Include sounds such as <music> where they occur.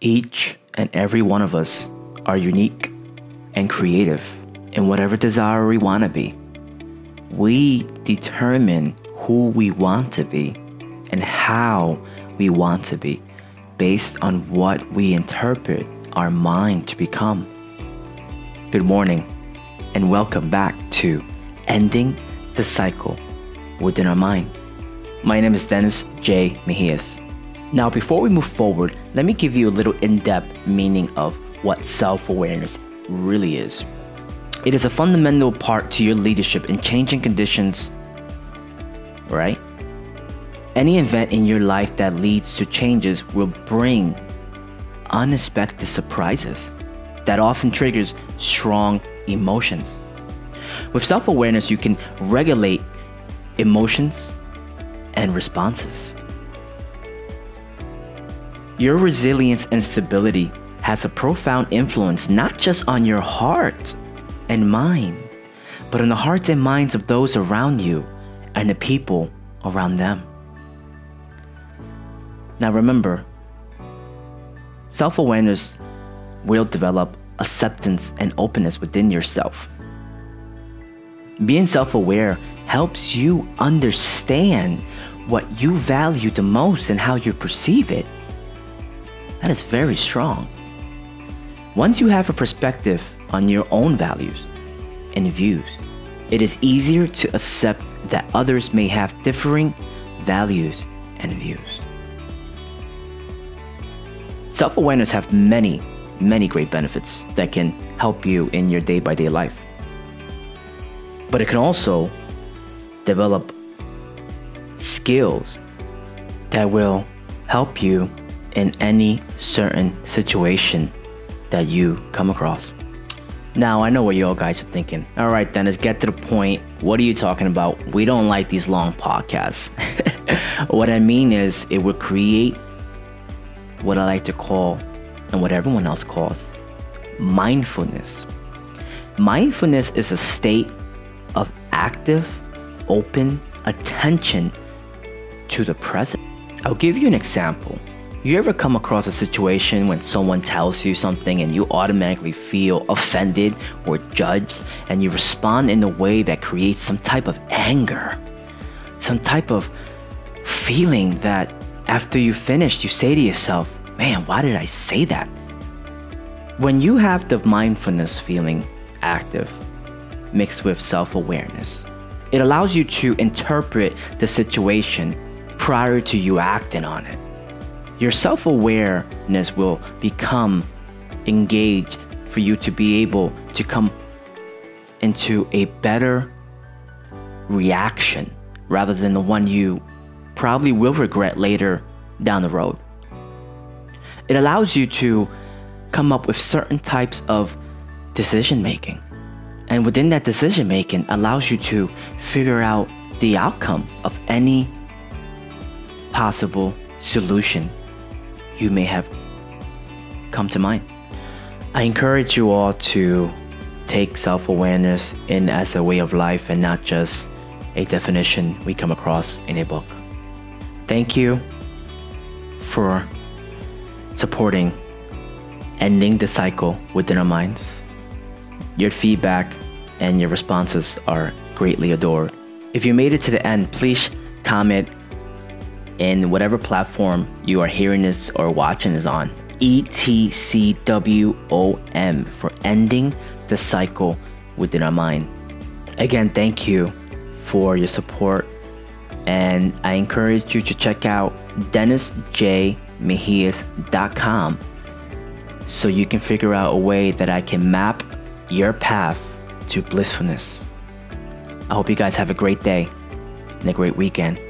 Each and every one of us are unique and creative in whatever desire we want to be. We determine who we want to be and how we want to be based on what we interpret our mind to become. Good morning, and welcome back to Ending the Cycle Within Our Mind. My name is Dennis J. Mejias. Now, before we move forward, let me give you a little in depth meaning of what self awareness really is. It is a fundamental part to your leadership in changing conditions, right? Any event in your life that leads to changes will bring unexpected surprises that often triggers strong emotions. With self-awareness, you can regulate emotions and responses. Your resilience and stability has a profound influence not just on your heart and mind, but on the hearts and minds of those around you and the people around them. Now remember, self awareness will develop acceptance and openness within yourself. Being self aware helps you understand what you value the most and how you perceive it. That is very strong. Once you have a perspective on your own values and views, it is easier to accept that others may have differing values and views. Self awareness have many, many great benefits that can help you in your day by day life. But it can also develop skills that will help you in any certain situation that you come across. Now, I know what you all guys are thinking. All right, Dennis, get to the point. What are you talking about? We don't like these long podcasts. <laughs> what I mean is, it will create what I like to call, and what everyone else calls, mindfulness. Mindfulness is a state of active, open attention to the present. I'll give you an example. You ever come across a situation when someone tells you something and you automatically feel offended or judged and you respond in a way that creates some type of anger, some type of feeling that after you finish, you say to yourself, man, why did I say that? When you have the mindfulness feeling active, mixed with self awareness, it allows you to interpret the situation prior to you acting on it. Your self awareness will become engaged for you to be able to come into a better reaction rather than the one you probably will regret later down the road. It allows you to come up with certain types of decision making. And within that decision making allows you to figure out the outcome of any possible solution you may have come to mind. I encourage you all to take self awareness in as a way of life and not just a definition we come across in a book. Thank you for supporting ending the cycle within our minds. Your feedback and your responses are greatly adored. If you made it to the end, please comment in whatever platform you are hearing this or watching this on. ETCWOM for ending the cycle within our mind. Again, thank you for your support, and I encourage you to check out DennisJMejias.com so you can figure out a way that I can map your path to blissfulness. I hope you guys have a great day and a great weekend.